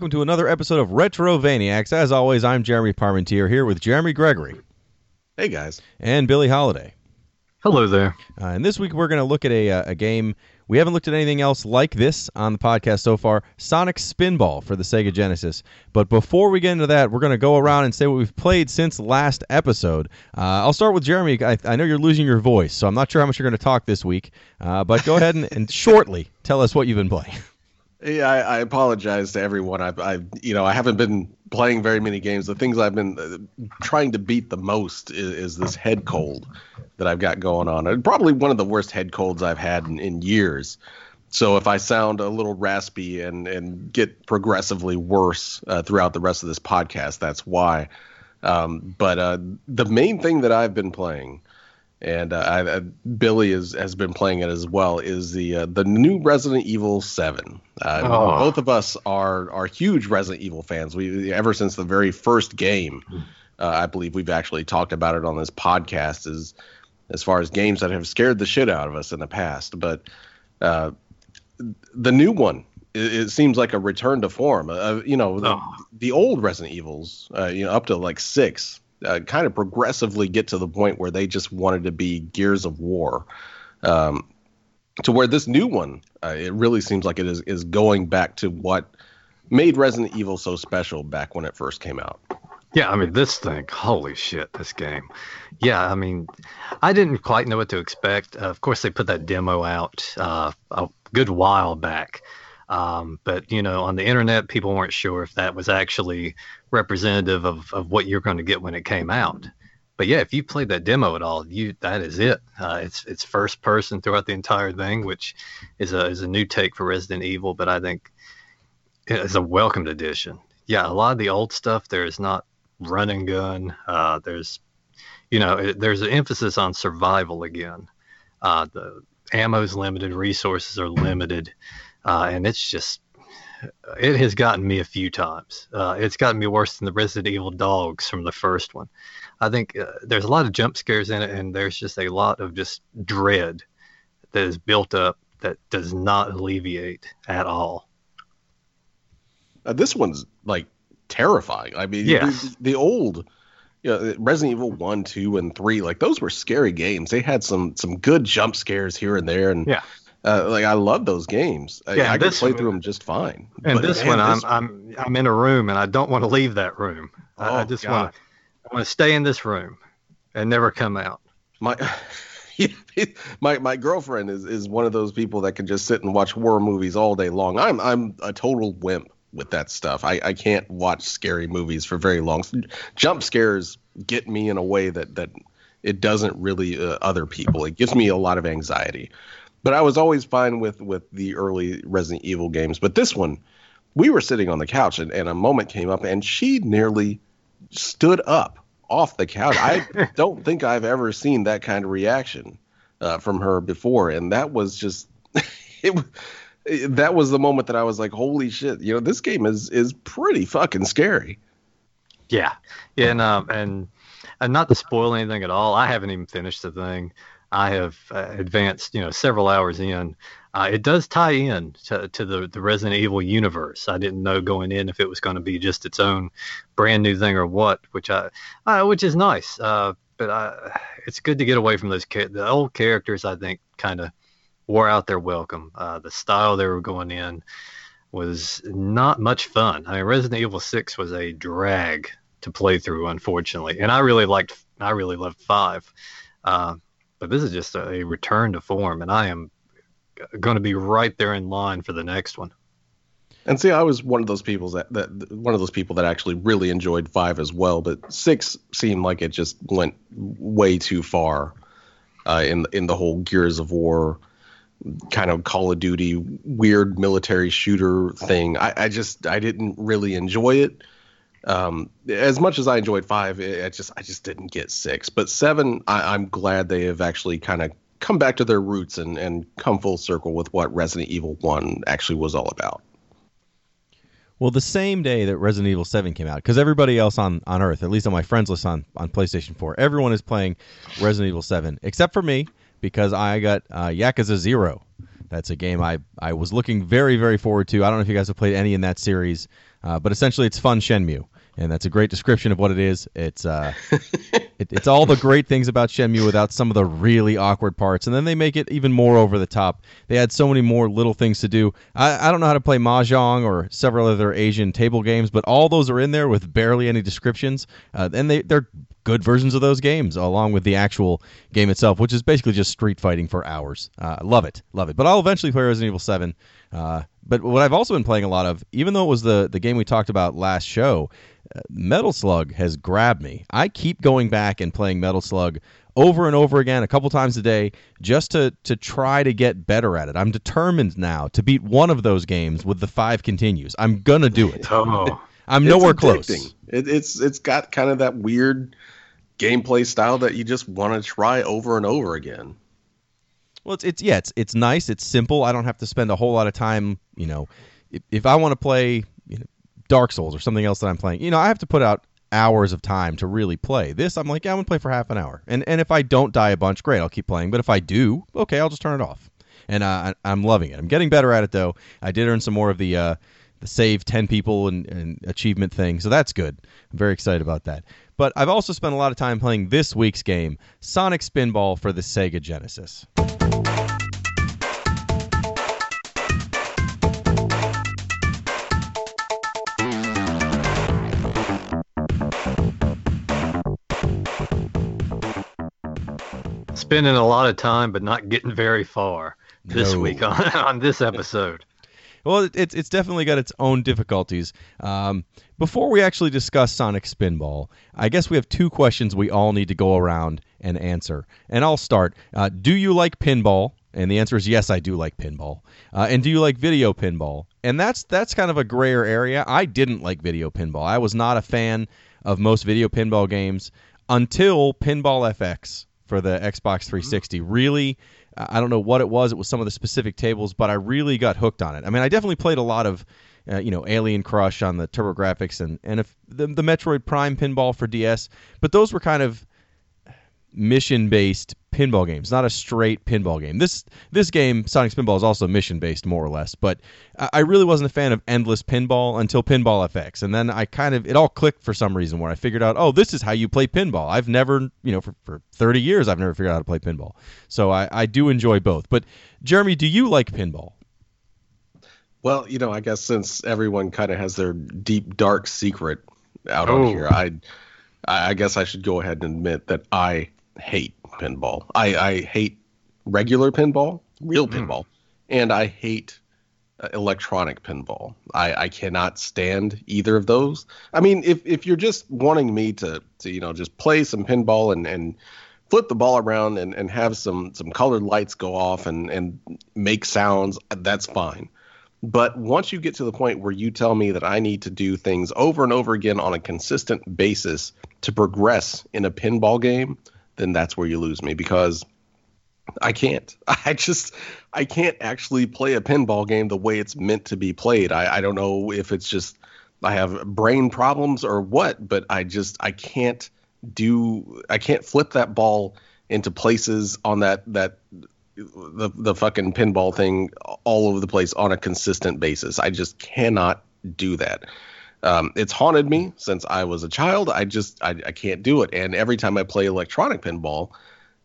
welcome to another episode of Retro Vaniacs. As always, I'm Jeremy Parmentier here with Jeremy Gregory Hey guys. and Billy Holiday. Hello there. Uh, and this week we're going to look at a, uh, a game. We haven't looked at anything else like this on the podcast so far Sonic Spinball for the Sega Genesis. But before we get into that, we're going to go around and say what we've played since last episode. Uh, I'll start with Jeremy. I, I know you're losing your voice, so I'm not sure how much you're going to talk this week. Uh, but go ahead and, and shortly tell us what you've been playing. Yeah, I, I apologize to everyone. I, I, you know, I haven't been playing very many games. The things I've been uh, trying to beat the most is, is this head cold that I've got going on. And probably one of the worst head colds I've had in, in years. So if I sound a little raspy and and get progressively worse uh, throughout the rest of this podcast, that's why. Um, but uh, the main thing that I've been playing, and uh, I, I, Billy is, has been playing it as well, is the uh, the new Resident Evil Seven. Uh, Oh. Both of us are are huge Resident Evil fans. We ever since the very first game, uh, I believe we've actually talked about it on this podcast. As as far as games that have scared the shit out of us in the past, but uh, the new one it, it seems like a return to form. Uh, you know, the, Oh. the old Resident Evils, uh, you know, up to like six, uh, kind of progressively get to the point where they just wanted to be Gears of War. Um, to where this new one, uh, it really seems like it is is going back to what made Resident Evil so special back when it first came out. Yeah, I mean, this thing, holy shit, this game. Yeah, I mean, I didn't quite know what to expect. Uh, of course, they put that demo out uh, a good while back. Um, but, you know, on the internet, people weren't sure if that was actually representative of, of what you're going to get when it came out. But yeah, if you played that demo at all, you that is it. Uh, it's it's first person throughout the entire thing, which is a is a new take for Resident Evil. But I think it's a welcomed addition. Yeah, a lot of the old stuff there is not run and gun. Uh, there's, you know, it, there's an emphasis on survival again. Uh, the ammo's limited, resources are limited, uh, and it's just, it has gotten me a few times. Uh, it's gotten me worse than the Resident Evil dogs from the first one. I think uh, there's a lot of jump scares in it, and there's just a lot of just dread that is built up that does not alleviate at all. Uh, this one's like terrifying. I mean, Yes. the, the old, you know, Resident Evil one, two, and three, like those were scary games. They had some some good jump scares here and there, and Yeah. Uh, like I love those games. I, Yeah, I this play through them just fine. And But, this man, one, I'm, this- I'm I'm in a room and I don't want to leave that room. I, I Oh, just want to I want to stay in this room and never come out. my my my girlfriend is is one of those people that can just sit and watch horror movies all day long. I'm I'm a total wimp with that stuff. I I can't watch scary movies for very long. Jump scares get me in a way that that it doesn't really uh, other people. It gives me a lot of anxiety. But I was always fine with with the early Resident Evil games. But this one, we were sitting on the couch and, and a moment came up and she nearly stood up off the couch. I don't think I've ever seen that kind of reaction uh, from her before, and that was just it. That was the moment that I was like, "Holy shit!" You know, this game is is pretty fucking scary. Yeah, yeah, and um, and and not to spoil anything at all, I haven't even finished the thing. I have uh, advanced, you know, several hours in. Uh, it does tie in to, to the, the Resident Evil universe. I didn't know going in if it was going to be just its own brand new thing or what, which I, uh, which is nice. Uh, but I, it's good to get away from those cha- the old characters. I think kind of wore out their welcome. Uh, the style they were going in was not much fun. I mean, Resident Evil Six was a drag to play through, unfortunately, and I really liked, I really loved Five. Uh, but this is just a, return to form, and I am going to be right there in line for the next one. And see, I was one of those people that, that one of those people that actually really enjoyed five as well, but six seemed like it just went way too far uh, in in the whole Gears of War kind of Call of Duty weird military shooter thing. I, I just I didn't really enjoy it. Um, as much as I enjoyed five, it, I just I just didn't get six. But seven, I, I'm glad they have actually kind of come back to their roots and and come full circle with what Resident Evil one actually was all about. Well, the same day that Resident Evil 7 came out, because everybody else on, on Earth, at least on my friends list on, on PlayStation 4, everyone is playing Resident Evil 7, except for me, because I got uh, Yakuza 0. That's a game I, I was looking very, very forward to. I don't know if you guys have played any in that series, uh, but essentially it's fun Shenmue. And that's a great description of what it is. It's uh, it, it's all the great things about Shenmue without some of the really awkward parts, and then they make it even more over the top. They add so many more little things to do. I, I don't know how to play mahjong or several other Asian table games, but all those are in there with barely any descriptions, uh, and they they're good versions of those games along with the actual game itself, which is basically just street fighting for hours. Uh, love it, love it. But I'll eventually play Resident Evil Seven. Uh, but what I've also been playing a lot of, even though it was the the game we talked about last show, uh, Metal Slug has grabbed me. I keep going back and playing Metal Slug over and over again, a couple times a day, just to to try to get better at it. I'm determined now to beat one of those games with the five continues. I'm gonna do it. Oh, I'm nowhere close. It, it's it's got kind of that weird gameplay style that you just want to try over and over again. Well, it's, it's yeah, it's it's nice. It's simple. I don't have to spend a whole lot of time. You know, if, if I want to play you know, Dark Souls or something else that I'm playing, you know, I have to put out hours of time to really play. This, I'm like, yeah, I'm gonna play for half an hour, and and if I don't die a bunch, great, I'll keep playing. But if I do, okay, I'll just turn it off. And uh, I, I'm loving it. I'm getting better at it though. I did earn some more of the. Uh, save 10 people and, and achievement thing. So that's good. I'm very excited about that. But I've also spent a lot of time playing this week's game, Sonic Spinball for the Sega Genesis. spending a lot of time, but not getting very far this No. week on, on this episode. Well, it, it's it's definitely got its own difficulties. Um, before we actually discuss Sonic Spinball, I guess we have two questions we all need to go around and answer. And I'll start. Uh, do you like pinball? And the answer is yes, I do like pinball. Uh, and do you like video pinball? And that's that's kind of a grayer area. I didn't like video pinball. I was not a fan of most video pinball games until Pinball FX for the Xbox 360. Really, I don't know what it was. It was some of the specific tables, but I really got hooked on it. I mean, I definitely played a lot of, uh, you know, Alien Crush on the TurboGrafx and and if the the Metroid Prime pinball for DS, but those were kind of mission based pinball games, not a straight pinball game. This this game, Sonic Spinball, is also mission based more or less. But I I really wasn't a fan of endless pinball until Pinball FX, and then I kind of it all clicked for some reason where I figured out, oh, this is how you play pinball. I've never, you know, for, for 30 years, I've never figured out how to play pinball. So I, I do enjoy both. But Jeremy, do you like pinball? Well, you know, I guess since everyone kind of has their deep dark secret out Oh. on here, I I guess I should go ahead and admit that I hate pinball. I I hate regular pinball, real pinball, and I hate uh, electronic pinball. I I cannot stand either of those. I mean, if if you're just wanting me to to you know just play some pinball and and flip the ball around and, and have some some colored lights go off and and make sounds, that's fine. But once you get to the point where you tell me that I need to do things over and over again on a consistent basis to progress in a pinball game, then that's where you lose me because I can't. I just I can't actually play a pinball game the way it's meant to be played. I, I don't know if it's just I have brain problems or what, but I just I can't do I can't flip that ball into places on that that the the fucking pinball thing all over the place on a consistent basis. I just cannot do that. Um, it's haunted me since I was a child. I just I, I can't do it. And every time I play electronic pinball,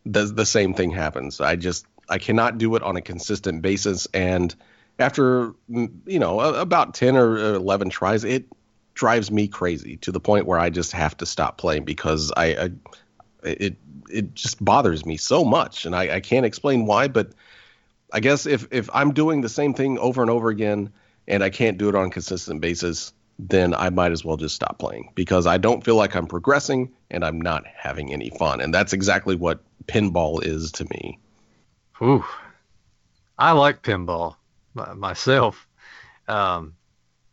the the same thing happens. I just I cannot do it on a consistent basis. And after mm, you know about ten or eleven tries, it drives me crazy to the point where I just have to stop playing because I, I it it just bothers me so much, and I, I can't explain why. But I guess if if I'm doing the same thing over and over again, and I can't do it on a consistent basis, then I might as well just stop playing because I don't feel like I'm progressing and I'm not having any fun. And that's exactly what pinball is to me. Ooh, I like pinball myself. Um,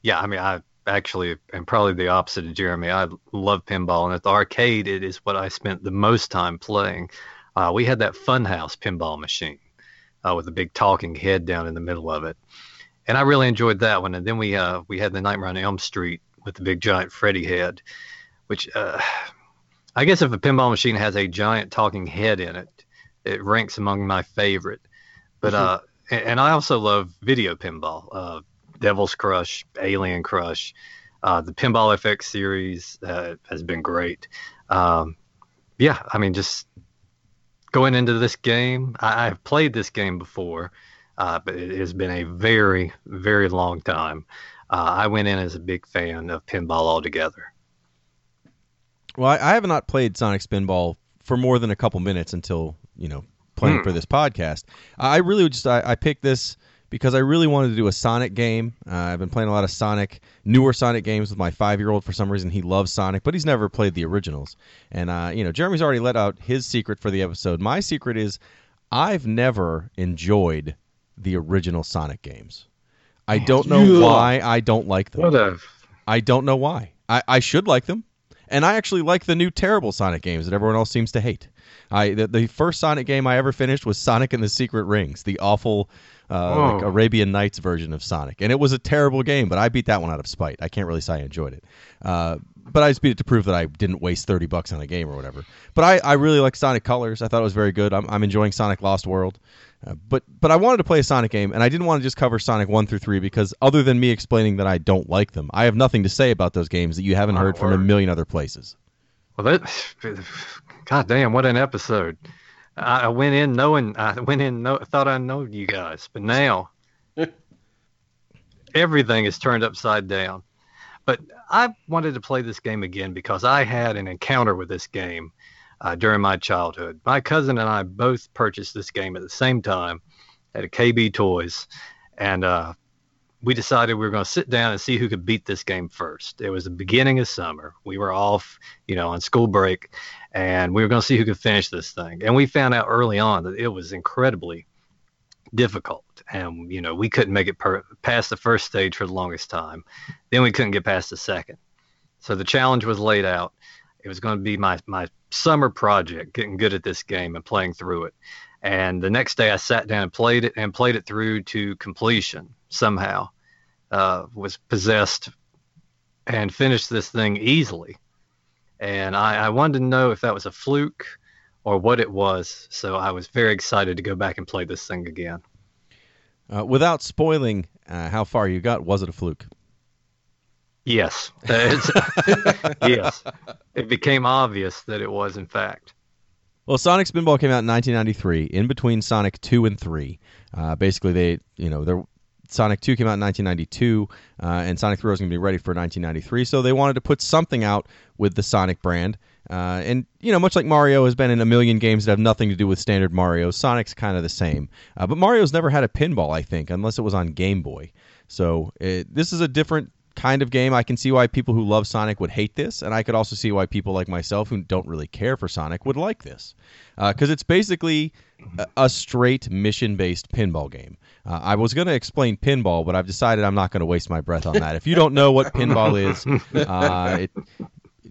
yeah, I mean, I actually am probably the opposite of Jeremy. I love pinball, and at the arcade, it is what I spent the most time playing. Uh, we had that Funhouse pinball machine uh, with a big talking head down in the middle of it, and I really enjoyed that one. And then we uh, we had the Nightmare on Elm Street with the big giant Freddy head, which uh, I guess if a pinball machine has a giant talking head in it, it ranks among my favorite. But uh, and, and I also love video pinball, uh, Devil's Crush, Alien Crush, uh, the Pinball FX series uh, has been great. Um, yeah, I mean, just going into this game, I, I've played this game before, uh, but it has been a very, very long time. Uh, I went in as a big fan of pinball altogether. Well, I, I have not played Sonic Spinball for more than a couple minutes until you know playing Hmm. for this podcast. I really would just I, I picked this because I really wanted to do a Sonic game. Uh, I've been playing a lot of Sonic, newer Sonic games with my five year old. For some reason, he loves Sonic, but he's never played the originals. And uh, you know, Jeremy's already let out his secret for the episode. My secret is I've never enjoyed the original Sonic games. I don't know Yeah. why I don't like them. What a I don't know why. I, I should like them, and I actually like the new terrible Sonic games that everyone else seems to hate. I the, the first Sonic game I ever finished was Sonic and the Secret Rings, the awful uh, like Oh. Arabian Nights version of Sonic, and it was a terrible game. But I beat that one out of spite. I can't really say I enjoyed it, uh, but I just beat it to prove that I didn't waste thirty bucks on a game or whatever. But I, I really like Sonic Colors. I thought it was very good. I'm, I'm enjoying Sonic Lost World. Uh, but but I wanted to play a Sonic game, and I didn't want to just cover Sonic one through three because other than me explaining that I don't like them, I have nothing to say about those games that you haven't My heard from a million other places. well, that. God damn, what an episode! I, I went in knowing I went in know, thought I know you guys, but now everything is turned upside down. But I wanted to play this game again because I had an encounter with this game uh, during my childhood. My cousin and I both purchased this game at the same time at a KB Toys, and uh, we decided we were going to sit down and see who could beat this game first. It was the beginning of summer. We were off, you know, on school break, and we were going to see who could finish this thing. And we found out early on that it was incredibly difficult, and you know, we couldn't make it per- past the first stage for the longest time. Then we couldn't get past the second. So the challenge was laid out. It was going to be my my summer project, getting good at this game and playing through it. And the next day, I sat down and played it and played it through to completion somehow. Uh, was possessed and finished this thing easily. And I, I wanted to know if that was a fluke or what it was. So I was very excited to go back and play this thing again. Uh, without spoiling uh, how far you got, was it a fluke? Yes. Yes. It became obvious that it was, in fact. Well, Sonic Spinball came out in 1993, in between Sonic 2 and 3. Uh, basically, they, you know, they're, Sonic 2 came out in 1992, uh, and Sonic 3 was going to be ready for 1993. So they wanted to put something out with the Sonic brand. Uh, and, you know, much like Mario has been in a million games that have nothing to do with standard Mario, Sonic's kind of the same. Uh, but Mario's never had a pinball, I think, unless it was on Game Boy. So it, this is a different kind of game. I can see why people who love Sonic would hate this, and I could also see why people like myself who don't really care for Sonic would like this, because it's basically a, a straight mission-based pinball game. Uh, I was going to explain pinball, but I've decided I'm not going to waste my breath on that. If you don't know what pinball is, uh, it,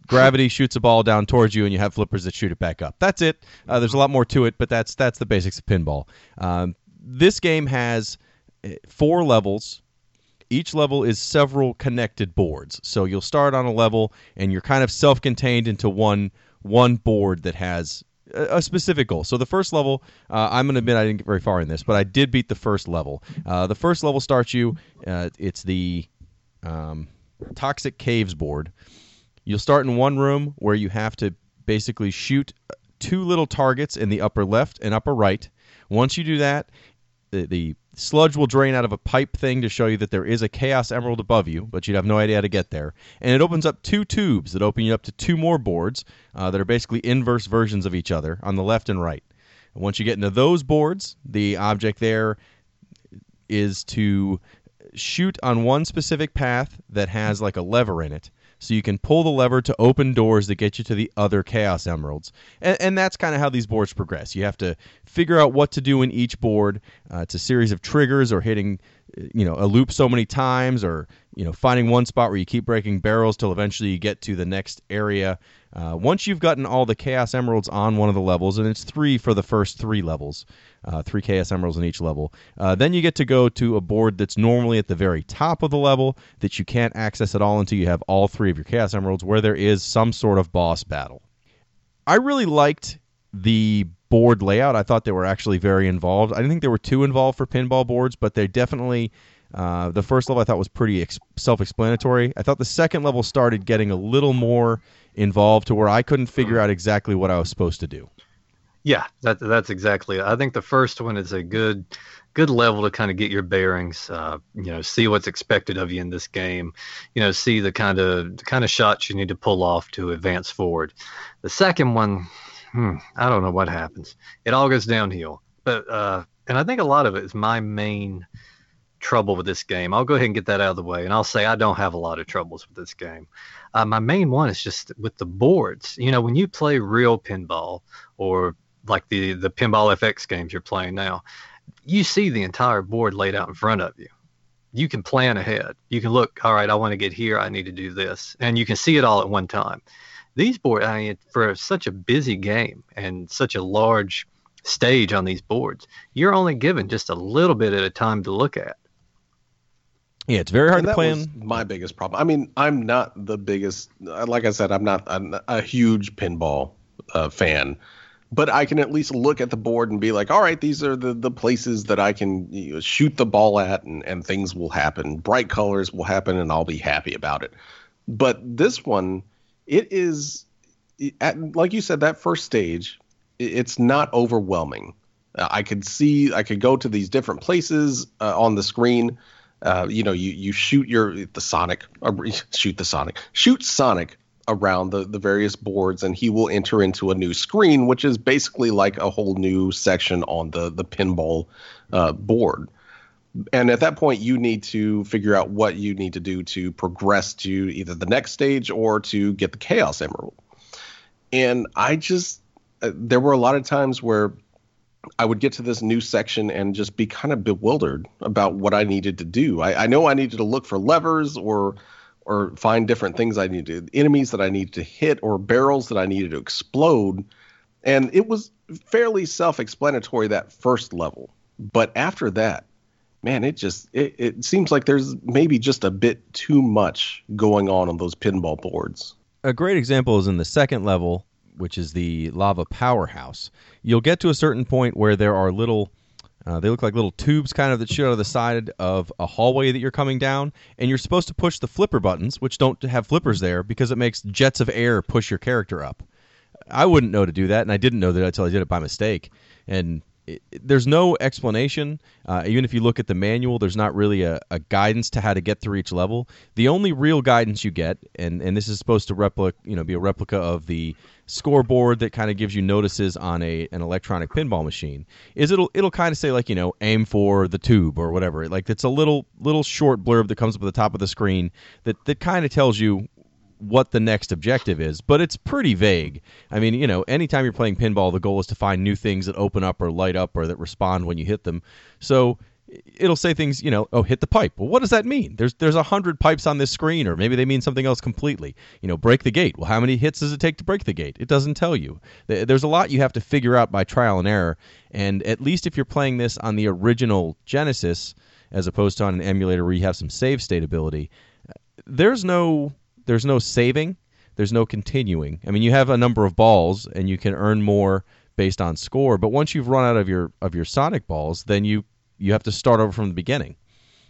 gravity shoots a ball down towards you, and you have flippers that shoot it back up. That's it. Uh, there's a lot more to it, but that's that's the basics of pinball. Um, this game has uh, four levels each level is several connected boards. So you'll start on a level and you're kind of self-contained into one one board that has a, a specific goal. So the first level, uh, I'm going to admit I didn't get very far in this, but I did beat the first level. Uh, the first level starts you. Uh, it's the um, Toxic Caves board. You'll start in one room where you have to basically shoot two little targets in the upper left and upper right. Once you do that, the, the sludge will drain out of a pipe thing to show you that there is a chaos emerald above you, but you'd have no idea how to get there. And it opens up two tubes that open you up to two more boards uh, that are basically inverse versions of each other on the left and right. And once you get into those boards, the object there is to shoot on one specific path that has like a lever in it. So you can pull the lever to open doors that get you to the other Chaos Emeralds. And, and that's kind of how these boards progress. You have to figure out what to do in each board. Uh, it's a series of triggers or hitting uh, you know a loop so many times or you know finding one spot where you keep breaking barrels till eventually you get to the next area uh, once you've gotten all the chaos emeralds on one of the levels and it's three for the first three levels uh, three Chaos Emeralds in each level. Uh, then you get to go to a board that's normally at the very top of the level that you can't access at all until you have all three of your Chaos Emeralds, where there is some sort of boss battle. I really liked the board layout. I thought they were actually very involved. I didn't think they were too involved for pinball boards, but they definitely. Uh, the first level I thought was pretty ex- self-explanatory. I thought the second level started getting a little more involved to where I couldn't figure out exactly what I was supposed to do. Yeah, that, that's exactly. It. I think the first one is a good, good level to kind of get your bearings. Uh, you know, see what's expected of you in this game. You know, see the kind of the kind of shots you need to pull off to advance forward. The second one, hmm, I don't know what happens. It all goes downhill. But uh, and I think a lot of it is my main trouble with this game. I'll go ahead and get that out of the way, and I'll say I don't have a lot of troubles with this game. Uh, my main one is just with the boards. You know, when you play real pinball or like the the pinball FX games you're playing now, you see the entire board laid out in front of you. You can plan ahead. You can look. All right, I want to get here. I need to do this, and you can see it all at one time. These boards, I mean, for such a busy game and such a large stage on these boards, you're only given just a little bit at a time to look at. Yeah, it's very hard And to that plan. was my biggest problem. I mean, I'm not the biggest. uh, Like I said, I'm not I'm not a huge pinball uh, fan, but I can at least look at the board and be like, all right, these are the the places that I can you know, shoot the ball at, and and things will happen. Bright colors will happen, and I'll be happy about it. But this one, it is, at, like you said, that first stage, it's not overwhelming. Uh, I could see, I could go to these different places uh, on the screen. Uh, you know, you you shoot your the Sonic, uh, shoot the Sonic, shoot Sonic around the the various boards, and he will enter into a new screen, which is basically like a whole new section on the the pinball uh, board. And at that point, you need to figure out what you need to do to progress to either the next stage or to get the Chaos Emerald. And I just, uh, there were a lot of times where I would get to this new section and just be kind of bewildered about what I needed to do. I, I know I needed to look for levers or or find different things I needed, enemies that I needed to hit or barrels that I needed to explode. And it was fairly self-explanatory that first level. But after that, man, it just it, it seems like there's maybe just a bit too much going on on those pinball boards. a great example is in the second level, which is the lava powerhouse. You'll get to a certain point where there are little, uh, they look like little tubes kind of that shoot out of the side of a hallway that you're coming down, and you're supposed to push the flipper buttons, which don't have flippers there, because it makes jets of air push your character up. I wouldn't know to do that, and I didn't know that until I did it by mistake. And it, there's no explanation. Uh, even if you look at the manual, there's not really a, a guidance to how to get through each level. The only real guidance you get, and, and this is supposed to replica, you know, be a replica of the scoreboard that kind of gives you notices on a an electronic pinball machine, is it'll it'll kind of say like you know aim for the tube or whatever. Like it's a little little short blurb that comes up at the top of the screen that that kind of tells you what the next objective is, but it's pretty vague. I mean, you know, anytime you're playing pinball, the goal is to find new things that open up or light up or that respond when you hit them. So it'll say things, you know, oh, hit the pipe. Well, what does that mean? There's there's a hundred pipes on this screen, or maybe they mean something else completely. You know, break the gate. Well, how many hits does it take to break the gate? It doesn't tell you. There's a lot you have to figure out by trial and error. And at least if you're playing this on the original Genesis, as opposed to on an emulator where you have some save state ability, there's no there's no saving there's no continuing. I mean you have a number of balls and you can earn more based on score but once you've run out of your of your sonic balls then you you have to start over from the beginning.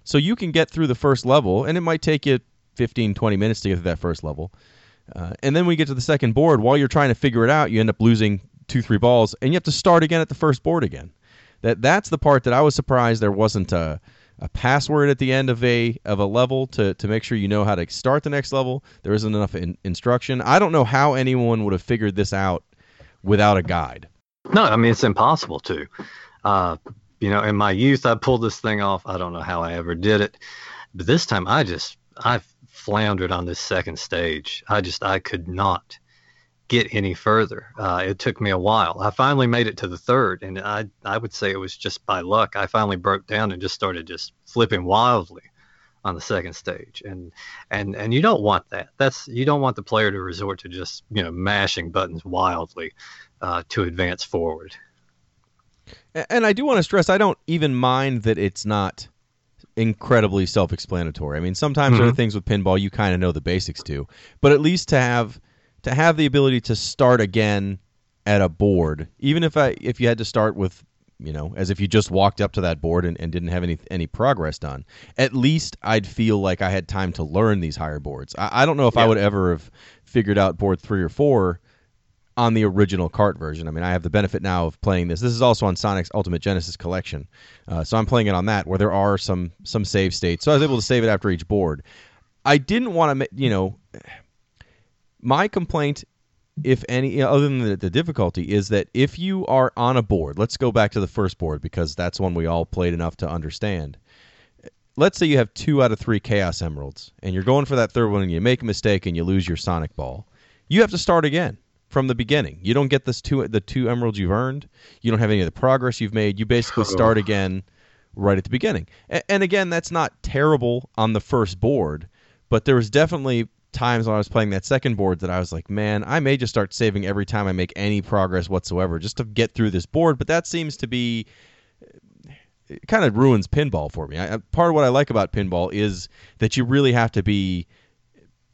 So you can get through the first level and it might take you 15 20 minutes to get to that first level. Uh, and then we get to the second board. While you're trying to figure it out you end up losing two three balls and you have to start again at the first board again. That that's the part that i was surprised there wasn't a a password at the end of a of a level to to make sure you know how to start the next level. There isn't enough in, instruction. I don't know how anyone would have figured this out without a guide. No, I mean it's impossible to. Uh, you know, in my youth, I pulled this thing off. I don't know how I ever did it, but this time I just I floundered on this second stage. I just I could not get any further. Uh, it took me a while. I finally made it to the third, and I I would say it was just by luck. I finally broke down and just started just flipping wildly on the second stage and and and you don't want that that's you don't want the player to resort to just you know mashing buttons wildly uh, to advance forward And I do want to stress I don't even mind that it's not incredibly self-explanatory. I mean, sometimes there are things with pinball you kind of know the basics to, but at least to have to have the ability to start again at a board, even if I if you had to start with you know as if you just walked up to that board and, and didn't have any any progress done, at least I'd feel like I had time to learn these higher boards. I, I don't know if I would ever have figured out board three or four on the original cart version. I mean, I have the benefit now of playing this. This is also on Sonic's Ultimate Genesis collection, uh, so I'm playing it on that where there are some some save states. So I was able to save it after each board. I didn't want to, you know, my complaint, if any, other than the, the difficulty, is that if you are on a board, let's go back to the first board because that's one we all played enough to understand. Let's say you have two out of three Chaos Emeralds, and you're going for that third one, and you make a mistake and you lose your Sonic Ball. You have to start again from the beginning. You don't get this two the two emeralds you've earned. You don't have any of the progress you've made. You basically start again right at the beginning. And, and again, that's not terrible on the first board, but there was definitely times when I was playing that second board that I was like, man, I may just start saving every time I make any progress whatsoever just to get through this board. But that seems to be it kind of ruins pinball for me. I, I- part of what I like about pinball is that you really have to be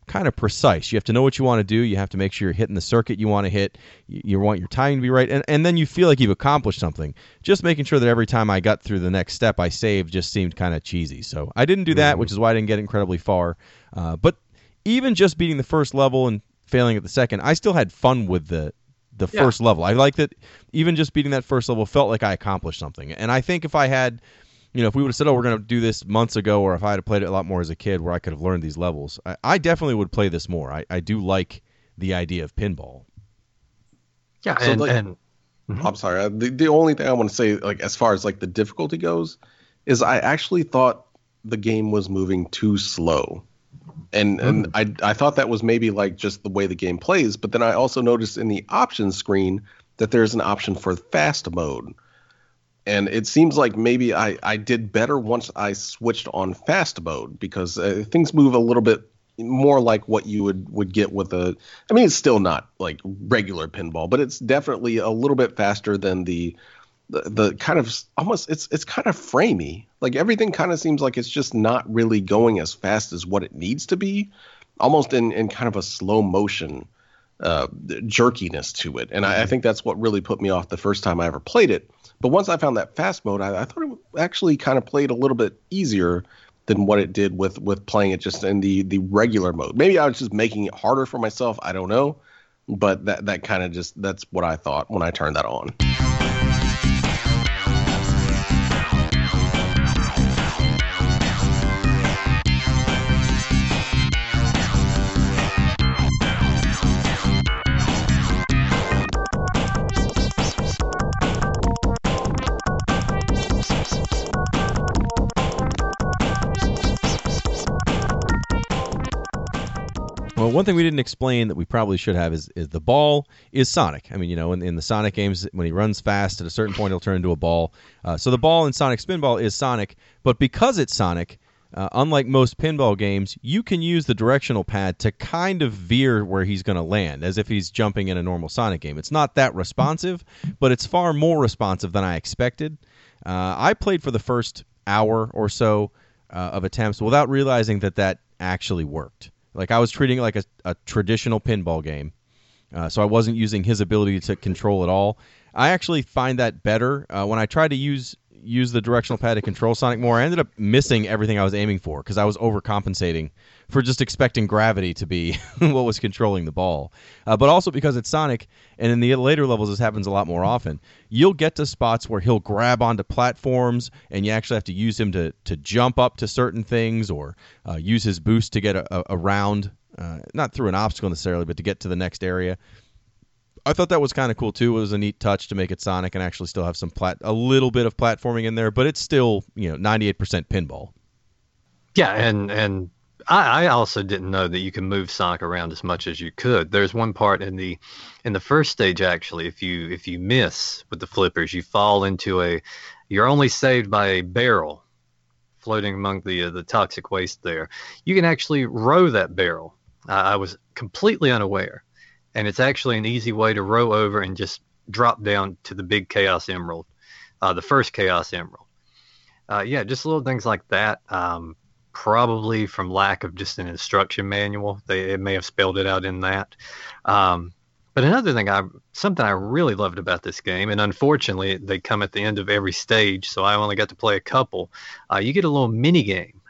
kind of precise. You have to know what you want to do. You have to make sure you're hitting the circuit you want to hit. You, you want your timing to be right, and and then you feel like you've accomplished something. Just making sure that every time I got through the next step I saved just seemed kind of cheesy. So I didn't do that, which is why I didn't get incredibly far. Uh, but even just beating the first level and failing at the second, I still had fun with the the Yeah. first level. I like that even just beating that first level felt like I accomplished something. And I think if I had you know, if we would have said, "Oh, we're going to do this months ago," or if I had played it a lot more as a kid, where I could have learned these levels, I, I definitely would play this more. I, I do like the idea of pinball. Yeah, So, and, like- and I'm sorry. uh, The, the only thing I want to say, like as far as like the difficulty goes, is I actually thought the game was moving too slow, and and I I thought that was maybe like just the way the game plays. But then I also noticed in the options screen that there's an option for fast mode, and it seems like maybe I I did better once I switched on fast mode because uh, things move a little bit more like what you would would get with a I mean it's still not like regular pinball but it's definitely a little bit faster than the the, the kind of almost it's it's kind of framey like everything kind of seems like it's just not really going as fast as what it needs to be almost in in kind of a slow motion uh, jerkiness to it and I, I think that's what really put me off the first time I ever played it but once I found that fast mode I, I thought it actually kind of played a little bit easier than what it did with with playing it just in the the regular mode. Maybe I was just making it harder for myself. I don't know, but that that kind of just that's what I thought when I turned that on. One thing we didn't explain that we probably should have is, is the ball is Sonic. I mean, you know, in, in the Sonic games, when he runs fast, at a certain point, he'll turn into a ball. Uh, so the ball in Sonic Spinball is Sonic, but because it's Sonic, uh, unlike most pinball games, you can use the directional pad to kind of veer where he's going to land, as if he's jumping in a normal Sonic game. It's not that responsive, but it's far more responsive than I expected. Uh, I played for the first hour or so uh, of attempts without realizing that that actually worked. Like I was treating it like a, a traditional pinball game, uh, so I wasn't using his ability to control at all. I actually find that better uh, when I tried to use use the directional pad to control Sonic more. I ended up missing everything I was aiming for because I was overcompensating for just expecting gravity to be what was controlling the ball. Uh, but also because it's Sonic, and in the later levels, this happens a lot more often. You'll get to spots where he'll grab onto platforms, and you actually have to use him to, to jump up to certain things or uh, use his boost to get a, a, around, uh, not through an obstacle necessarily, but to get to the next area. I thought that was kind of cool too. It was a neat touch to make it Sonic and actually still have some plat a little bit of platforming in there, but it's still you know ninety eight percent pinball. Yeah, and and I, I also didn't know that you can move Sonic around as much as you could. There's one part in the in the first stage actually, if you if you miss with the flippers, you fall into a you're only saved by a barrel floating among the uh, the toxic waste there. You can actually row that barrel. I I was completely unaware, and it's actually an easy way to row over and just drop down to the big Chaos Emerald. uh, the first Chaos Emerald. Uh, yeah, just little things like that. Um, probably from lack of just an instruction manual, they it may have spelled it out in that. Um, but another thing, I something I really loved about this game, and unfortunately they come at the end of every stage, so I only got to play a couple. Uh, you get a little mini game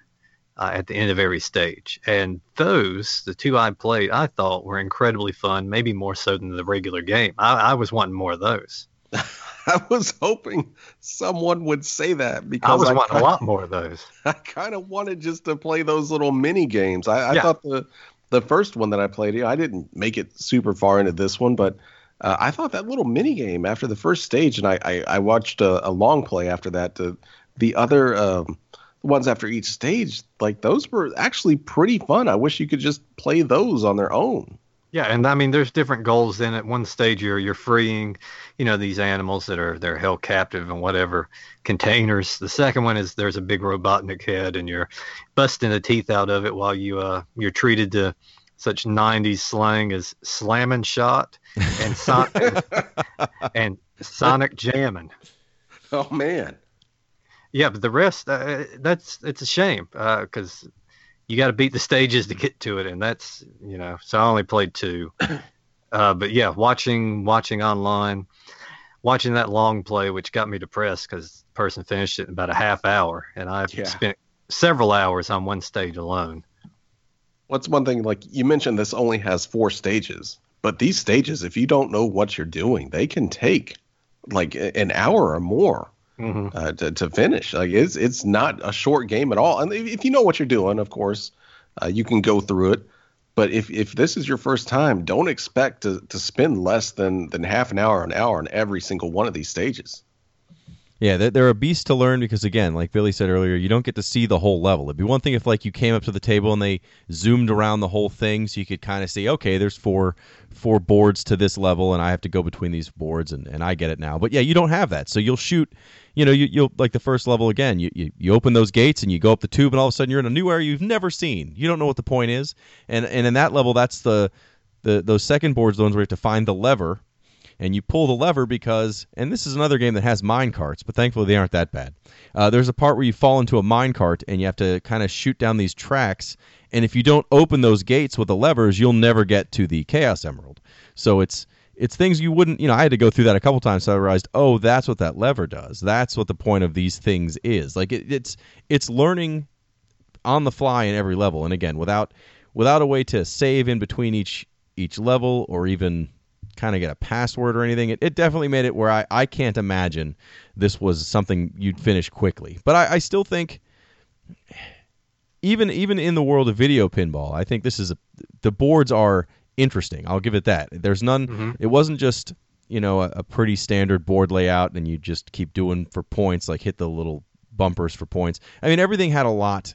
uh, at the end of every stage, and those, the two I played, I thought were incredibly fun, maybe more so than the regular game. I, I was wanting more of those. I was hoping someone would say that because I was I wanting kinda- a lot more of those. I kind of wanted just to play those little mini games. I, I Yeah. thought the the first one that I played, I didn't make it super far into this one, but uh, I thought that little mini game after the first stage, and I I, I watched a, a long play after that. To the other um, ones after each stage, like those were actually pretty fun. I wish you could just play those on their own. Yeah, and I mean, there's different goals Then at One stage you're you're freeing, you know, these animals that are they're held captive in whatever containers. The second one is there's a big Robotnik head, and you're busting the teeth out of it while you uh you're treated to such 90s slang as slamming shot and son- and sonic jamming. Oh man, Yeah, but the rest uh, that's it's a shame because you got to beat the stages to get to it, and that's you know. So I only played two, uh, but yeah, watching watching online, watching that long play, which got me depressed because the person finished it in about a half hour, and I've Yeah. spent several hours on one stage alone. what's one thing like you mentioned? This only has four stages, but these stages, if you don't know what you're doing, they can take like an hour or more. Hmm uh, to, to finish. Like it's it's not a short game at all. And if, if you know what you're doing, of course, uh, you can go through it. But if, if this is your first time, don't expect to, to spend less than, than half an hour, an hour on every single one of these stages. Yeah, they're, they're a beast to learn because again, like Billy said earlier, you don't get to see the whole level. It'd be one thing if like you came up to the table and they zoomed around the whole thing, so you could kind of see, okay, there's four four boards to this level, and I have to go between these boards, and, and I get it now. But yeah, you don't have that, so you'll shoot. You know, you, you'll like the first level again. You, you you open those gates and you go up the tube, and all of a sudden you're in a new area you've never seen. You don't know what the point is, and and in that level, that's the the those second boards, the ones where you have to find the lever and you pull the lever because and this is another game that has mine carts but thankfully they aren't that bad. Uh, there's a part where you fall into a mine cart and you have to kind of shoot down these tracks and if you don't open those gates with the levers you'll never get to the chaos emerald. So it's it's things you wouldn't you know i had to go through that a couple times so i realized oh that's what that lever does. That's what the point of these things is. Like it, it's it's learning on the fly in every level. And again without without a way to save in between each each level or even kind of get a password or anything. It, it definitely made it where I, I can't imagine this was something you'd finish quickly. But I, I still think even even in the world of video pinball i think this is a, the boards are interesting. I'll give it that. There's none it wasn't just you know a, a pretty standard board layout and you just keep doing for points like hit the little bumpers for points. I mean everything had a lot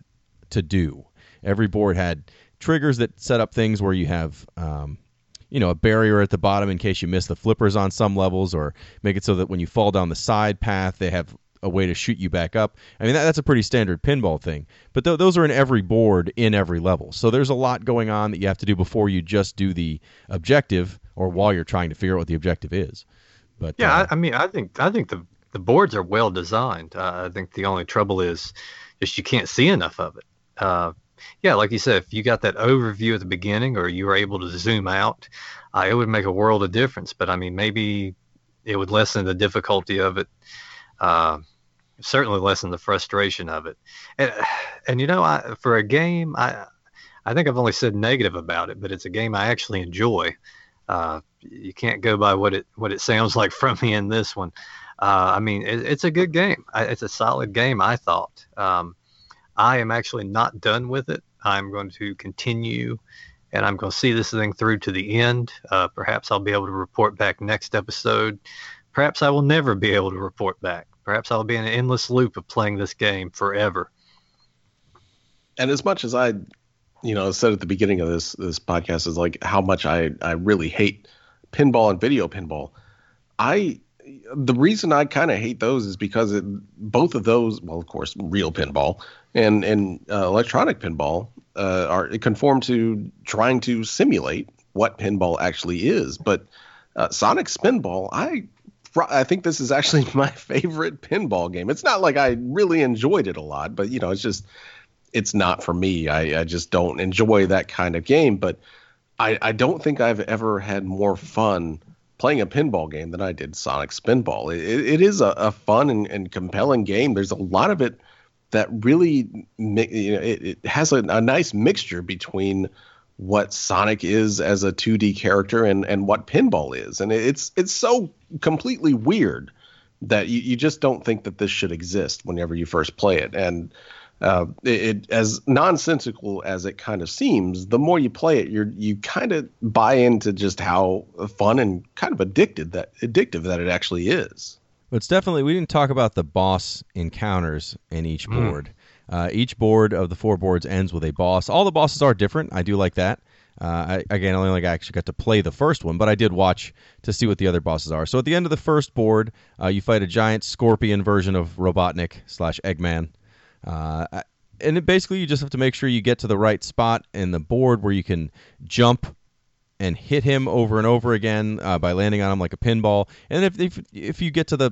to do. Every board had triggers that set up things where you have um, you know a barrier at the bottom in case you miss the flippers on some levels or make it so that when you fall down the side path they have a way to shoot you back up i mean that, that's a pretty standard pinball thing but th- those are in every board in every level so there's a lot going on that you have to do before you just do the objective or while you're trying to figure out what the objective is but Yeah, uh, I, I mean, I think I think the the boards are well designed. Uh, I think the only trouble is just you can't see enough of it. Uh, yeah, like you said, if you got that overview at the beginning, or you were able to zoom out, uh, it would make a world of difference. But I mean, maybe it would lessen the difficulty of it. Uh, certainly lessen the frustration of it. And, and you know, I, for a game, I I think I've only said negative about it, but it's a game I actually enjoy. Uh, you can't go by what it what it sounds like from me in this one. Uh, I mean, it, it's a good game. I, it's a solid game. I thought. Um, I am actually not done with it. I'm going to continue, and I'm going to see this thing through to the end. Uh, perhaps I'll be able to report back next episode. Perhaps I will never be able to report back. Perhaps I'll be in an endless loop of playing this game forever. And as much as I, you know, said at the beginning of this this podcast is like how much I I really hate pinball and video pinball. I the reason I kind of hate those is because it, both of those, well, of course, real pinball and and uh, electronic pinball uh, are conform to trying to simulate what pinball actually is. But uh, Sonic Spinball, I I think this is actually my favorite pinball game. It's not like I really enjoyed it a lot, but you know, it's just it's not for me. I, I just don't enjoy that kind of game. But I, I don't think I've ever had more fun playing a pinball game than I did Sonic Spinball. It, it is a, a fun and, and compelling game. There's a lot of it that really you know, it, it has a, a nice mixture between what Sonic is as a 2D character and and what pinball is, and it's it's so completely weird that you, you just don't think that this should exist whenever you first play it, and uh, it, it as nonsensical as it kind of seems, the more you play it, you're you kind of buy into just how fun and kind of addicted that addictive that it actually is. But it's definitely we didn't talk about the boss encounters in each board. Uh, each board of the four boards ends with a boss. All the bosses are different. I do like that. Uh, I, again, I only like I actually got to play the first one, but I did watch to see what the other bosses are. So at the end of the first board, uh, you fight a giant scorpion version of Robotnik slash Eggman. Uh, and it basically, you just have to make sure you get to the right spot in the board where you can jump and hit him over and over again uh, by landing on him like a pinball. And if, if if you get to the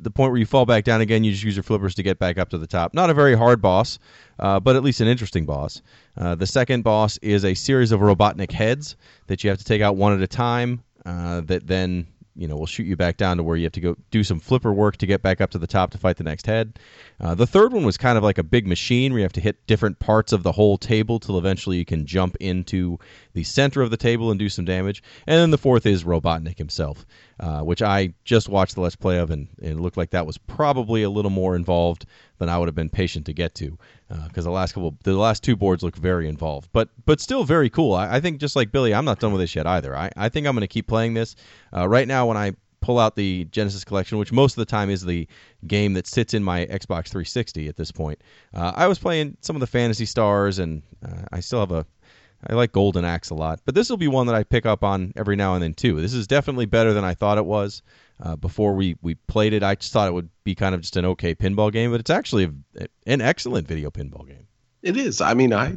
the point where you fall back down again, you just use your flippers to get back up to the top. Not a very hard boss, uh, but at least an interesting boss. Uh, the second boss is a series of Robotnik heads that you have to take out one at a time. Uh, that then you know we'll shoot you back down to where you have to go do some flipper work to get back up to the top to fight the next head. Uh, the third one was kind of like a big machine where you have to hit different parts of the whole table till eventually you can jump into the center of the table and do some damage. And then the fourth is Robotnik himself, uh, which I just watched the Let's Play of, and, and it looked like that was probably a little more involved than I would have been patient to get to, because the last couple, the last two boards look very involved, but but still very cool. I, I think just like Billy, I'm not done with this yet either. I, I think I'm going to keep playing this. Uh, right now, when I pull out the Genesis collection, which most of the time is the game that sits in my Xbox 360 at this point. Uh, I was playing some of the Phantasy Stars, and uh, I still have a. I like Golden Axe a lot, but this will be one that I pick up on every now and then too. This is definitely better than I thought it was. Uh, before we, we played it, I just thought it would be kind of just an okay pinball game, but it's actually a, an excellent video pinball game. It is. I mean, I,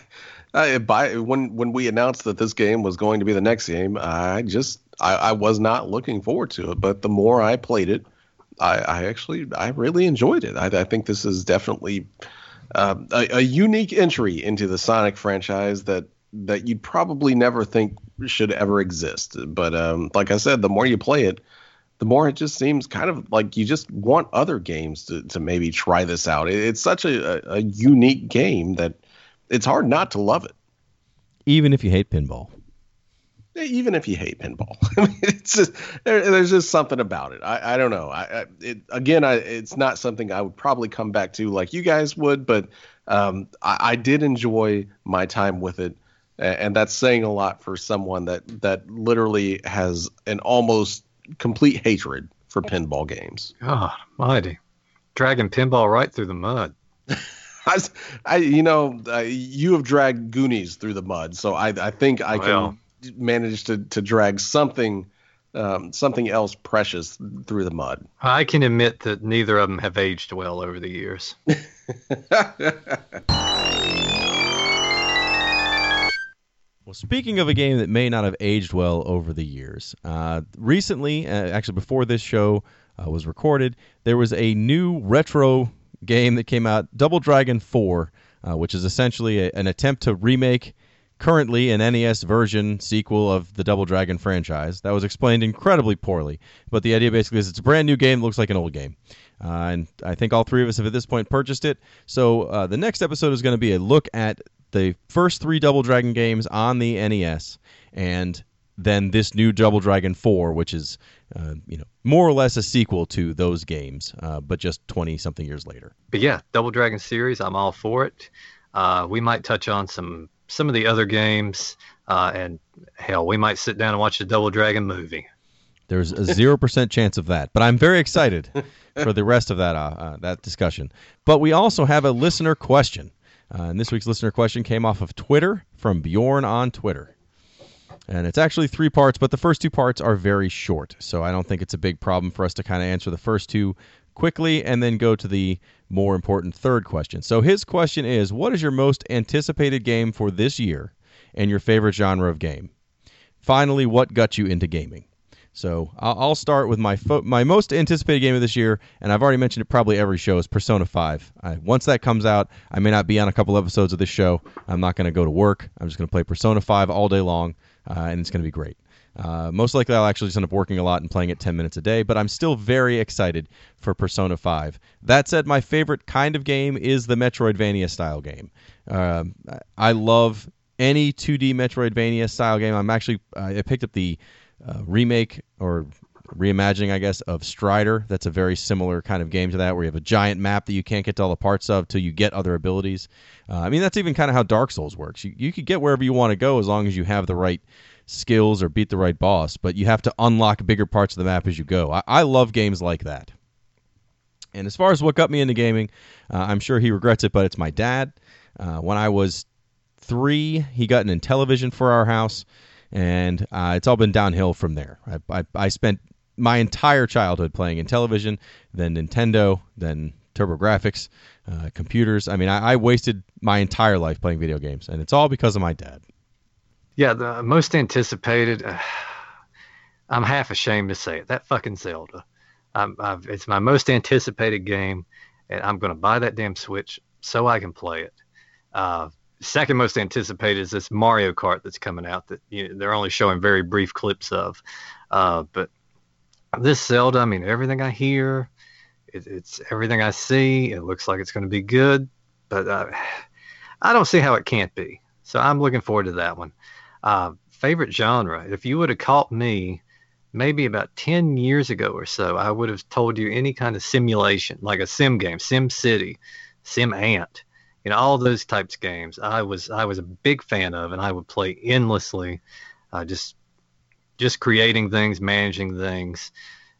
I by when when we announced that this game was going to be the next game, I just I, I was not looking forward to it. But the more I played it, I, I actually I really enjoyed it. I, I think this is definitely uh, a, a unique entry into the Sonic franchise that that you'd probably never think should ever exist. But um, like I said, the more you play it, the more it just seems kind of like you just want other games to, to maybe try this out. It, it's such a, a, a unique game that it's hard not to love it, Even if you hate pinball. even if you hate pinball. I mean, it's just there, there's just something about it. I, I don't know. I, I it again, I it's not something I would probably come back to like you guys would, but um, I, I did enjoy my time with it. And that's saying a lot for someone that that literally has an almost complete hatred for pinball games. God mighty. Dragging pinball right through the mud. I, I, you know, uh, you have dragged Goonies through the mud, so I, I think I Well. can manage to, to drag something, um, something else precious through the mud. I can admit that neither of them have aged well over the years. Well, speaking of a game that may not have aged well over the years, uh, recently, uh, actually before this show uh, was recorded, there was a new retro game that came out, Double Dragon 4, uh, which is essentially a, an attempt to remake currently an NES version sequel of the Double Dragon franchise. That was explained incredibly poorly, but the idea basically is it's a brand new game looks like an old game. Uh, and I think all three of us have at this point purchased it. So uh, the next episode is going to be a look at the first three Double Dragon games on the NES, and then this new Double Dragon 4, which is, uh, you know, more or less a sequel to those games, uh, but just 20 something years later. But yeah, Double Dragon series, I'm all for it. Uh, we might touch on some some of the other games, uh, and hell, we might sit down and watch the Double Dragon movie. There's a zero percent chance of that, but I'm very excited for the rest of that uh, uh, that discussion. But we also have a listener question, uh, and this week's listener question came off of Twitter from Bjorn on Twitter, and it's actually three parts, but the first two parts are very short, so I don't think it's a big problem for us to kind of answer the first two quickly and then go to the more important third question. So his question is, what is your most anticipated game for this year, and your favorite genre of game? Finally, what got you into gaming? So I'll, start with my fo- my most anticipated game of this year, and I've already mentioned it probably every show is Persona 5. I, once that comes out, I may not be on a couple episodes of this show. I'm not going to go to work. I'm just going to play Persona 5 all day long, uh, and it's going to be great. Uh, most likely, I'll actually just end up working a lot and playing it 10 minutes a day, but I'm still very excited for Persona 5. That said, my favorite kind of game is the Metroidvania style game. Um, I love any 2D Metroidvania style game. I'm actually, uh, I picked up the uh, remake or reimagining, I guess, of Strider. That's a very similar kind of game to that, where you have a giant map that you can't get to all the parts of till you get other abilities. Uh, I mean, that's even kind of how Dark Souls works. You, you could get wherever you want to go as long as you have the right skills or beat the right boss, but you have to unlock bigger parts of the map as you go. I, I love games like that. And as far as what got me into gaming, uh, I'm sure he regrets it, but it's my dad. Uh, when I was three, he got an Intellivision for our house and uh, it's all been downhill from there. I, I, I spent my entire childhood playing Intellivision, then Nintendo, then TurboGrafx, uh, computers. I mean, I, I wasted my entire life playing video games, and it's all because of my dad. Yeah, the most anticipated. Uh, I'm half ashamed to say it. That fucking Zelda. It's my most anticipated game, and I'm going to buy that damn Switch so I can play it. Second most anticipated is this Mario Kart that's coming out that you know, they're only showing very brief clips of. Uh, but this Zelda, I mean, everything I hear, it, it's everything I see. It looks like it's going to be good, but uh, I don't see how it can't be. So I'm looking forward to that one. Uh, favorite genre? If you would have caught me maybe about 10 years ago or so, I would have told you any kind of simulation, like a sim game, Sim City, Sim Ant you know all those types of games i was i was a big fan of and i would play endlessly uh, just just creating things managing things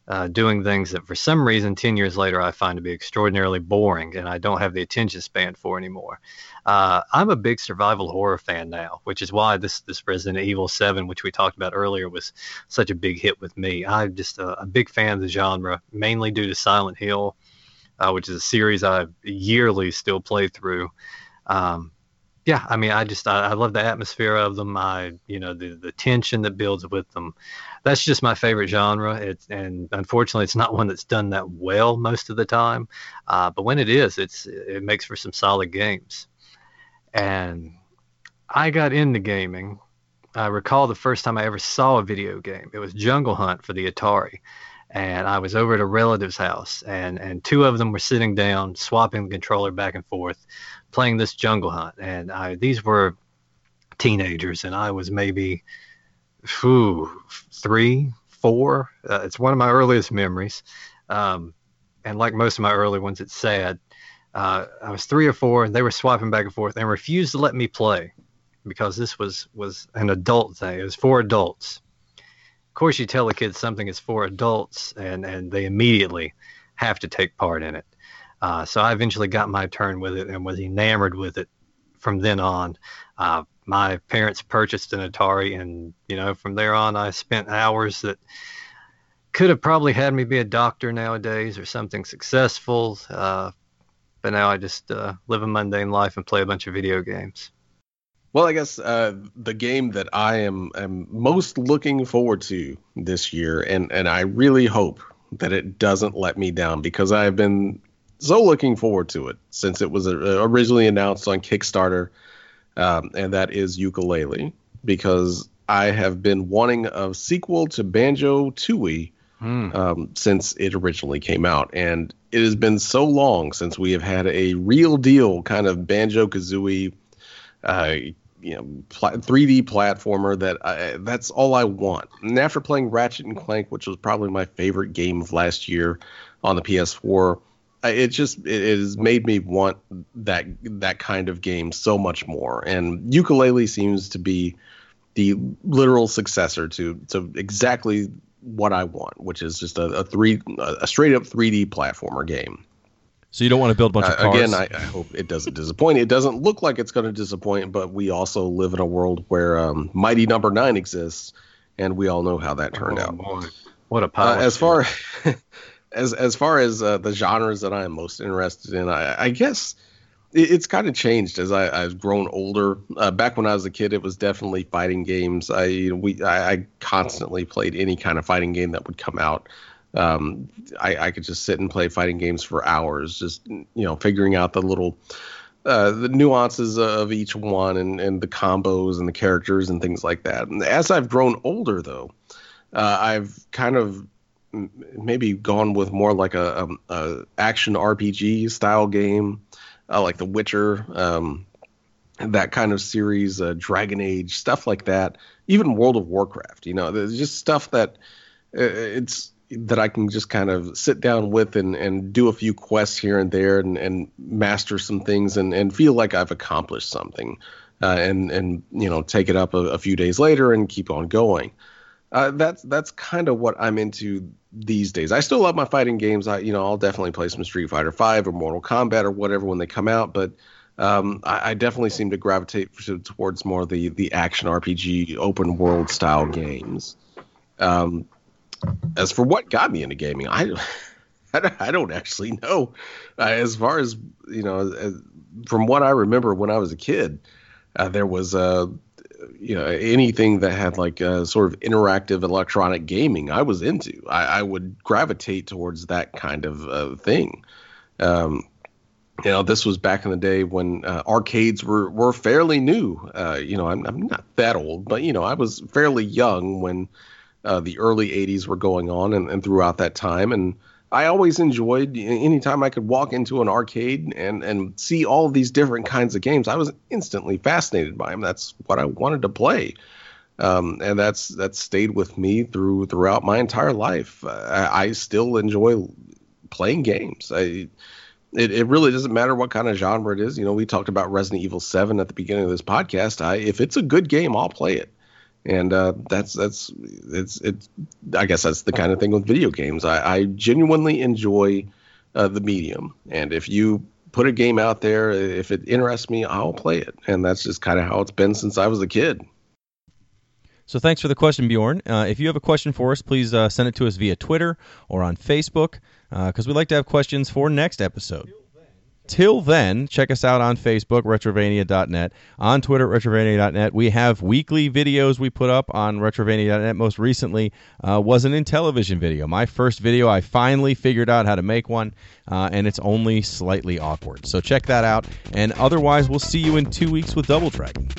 uh, doing things that for some reason 10 years later i find to be extraordinarily boring and i don't have the attention span for anymore. Uh, i'm a big survival horror fan now which is why this this resident evil 7 which we talked about earlier was such a big hit with me. I'm just a, a big fan of the genre mainly due to silent hill uh, which is a series I yearly still play through. Um, yeah, I mean, I just I, I, love the atmosphere of them. I you know the the tension that builds with them. That's just my favorite genre. It's and unfortunately, it's not one that's done that well most of the time. Uh, but when it is, it's it makes for some solid games. And I got into gaming. I recall the first time I ever saw a video game. It was Jungle Hunt for the Atari and I was over at a relative's house, and and two of them were sitting down, swapping the controller back and forth, playing this Jungle Hunt, and I these were teenagers, and I was maybe, whew, three, four. Uh, it's one of my earliest memories, um, and like most of my early ones, it's sad. Uh, I was three or four, and they were swapping back and forth, and refused to let me play because this was was an adult thing. It was for adults of course, you tell the kids something is for adults, and and they immediately have to take part in it. Uh, so I eventually got my turn with it and was enamored with it from then on. Uh, my parents purchased an Atari, and you know from there on, I spent hours that could have probably had me be a doctor nowadays or something successful. Uh, but now I just uh, live a mundane life and play a bunch of video games. Well, I guess uh, the game that I am, am most looking forward to this year, and, and I really hope that it doesn't let me down because I have been so looking forward to it since it was uh, originally announced on Kickstarter, um, and that is Yooka-Laylee, because I have been wanting a sequel to Banjo Tooie hmm. um, since it originally came out, and it has been so long since we have had a real deal kind of Banjo Kazooie uh, you know 3D platformer that I, that's all I want. And after playing Ratchet and Clank, which was probably my favorite game of last year on the PS4, it just it, has made me want that that kind of game so much more. And Yooka-Laylee seems to be the literal successor to to exactly what I want, which is just a, a three a straight up 3D platformer game. So you don't want to build a bunch of cars. Uh, again, I, I, hope it doesn't disappoint. It doesn't look like it's going to disappoint, but we also live in a world where um, Mighty Number no. Nine exists, and we all know how that turned oh, out. Boy. What a power! Uh, as far as as far as uh, the genres that I am most interested in, I, I guess it, it's kind of changed as I, I've grown older. Uh, back when I was a kid, it was definitely fighting games. I you know, we I, I constantly played any kind of fighting game that would come out. Um, I, I could just sit and play fighting games for hours, just you know, figuring out the little uh, the nuances of each one and, and the combos and the characters and things like that. And as I've grown older, though, uh, I've kind of m- maybe gone with more like a, a, a action RPG style game, uh, like The Witcher, um, that kind of series, uh, Dragon Age, stuff like that. Even World of Warcraft. You know, there's just stuff that uh, it's that I can just kind of sit down with and, and do a few quests here and there and, and master some things and, and feel like I've accomplished something uh, and and you know take it up a, a few days later and keep on going. Uh, that's that's kind of what I'm into these days. I still love my fighting games. I you know I'll definitely play some Street Fighter Five or Mortal Kombat or whatever when they come out, but um, I, I, definitely seem to gravitate towards more the the action RPG open world style games. Um, as for what got me into gaming, I I don't actually know. Uh, as far as you know, as, from what I remember when I was a kid, uh, there was a uh, you know anything that had like a sort of interactive electronic gaming I was into. I, I would gravitate towards that kind of uh, thing. Um, you know, this was back in the day when uh, arcades were were fairly new. Uh, you know, I'm I'm not that old, but you know, I was fairly young when uh, the early 80s were going on and, and throughout that time. And I always enjoyed anytime I could walk into an arcade and, and see all these different kinds of games. I was instantly fascinated by them. That's what I wanted to play. Um, and that's that's stayed with me through throughout my entire life. I, I still enjoy playing games. I, it, it really doesn't matter what kind of genre it is. You know, we talked about Resident Evil 7 at the beginning of this podcast. I, if it's a good game, I'll play it and uh, that's that's it's it's I guess that's the kind of thing with video games. I, I genuinely enjoy uh, the medium, and if you put a game out there, if it interests me, I'll play it, and that's just kind of how it's been since I was a kid. So thanks for the question, Bjorn. Uh, if you have a question for us, please uh, send it to us via Twitter or on Facebook, because uh, we'd like to have questions for next episode. Till then, check us out on Facebook, retrovania.net, on Twitter, retrovania.net. We have weekly videos we put up on retrovania.net. Most recently uh, was an Intellivision video. My first video, I finally figured out how to make one, uh, and it's only slightly awkward. So check that out. And otherwise, we'll see you in two weeks with Double Dragon.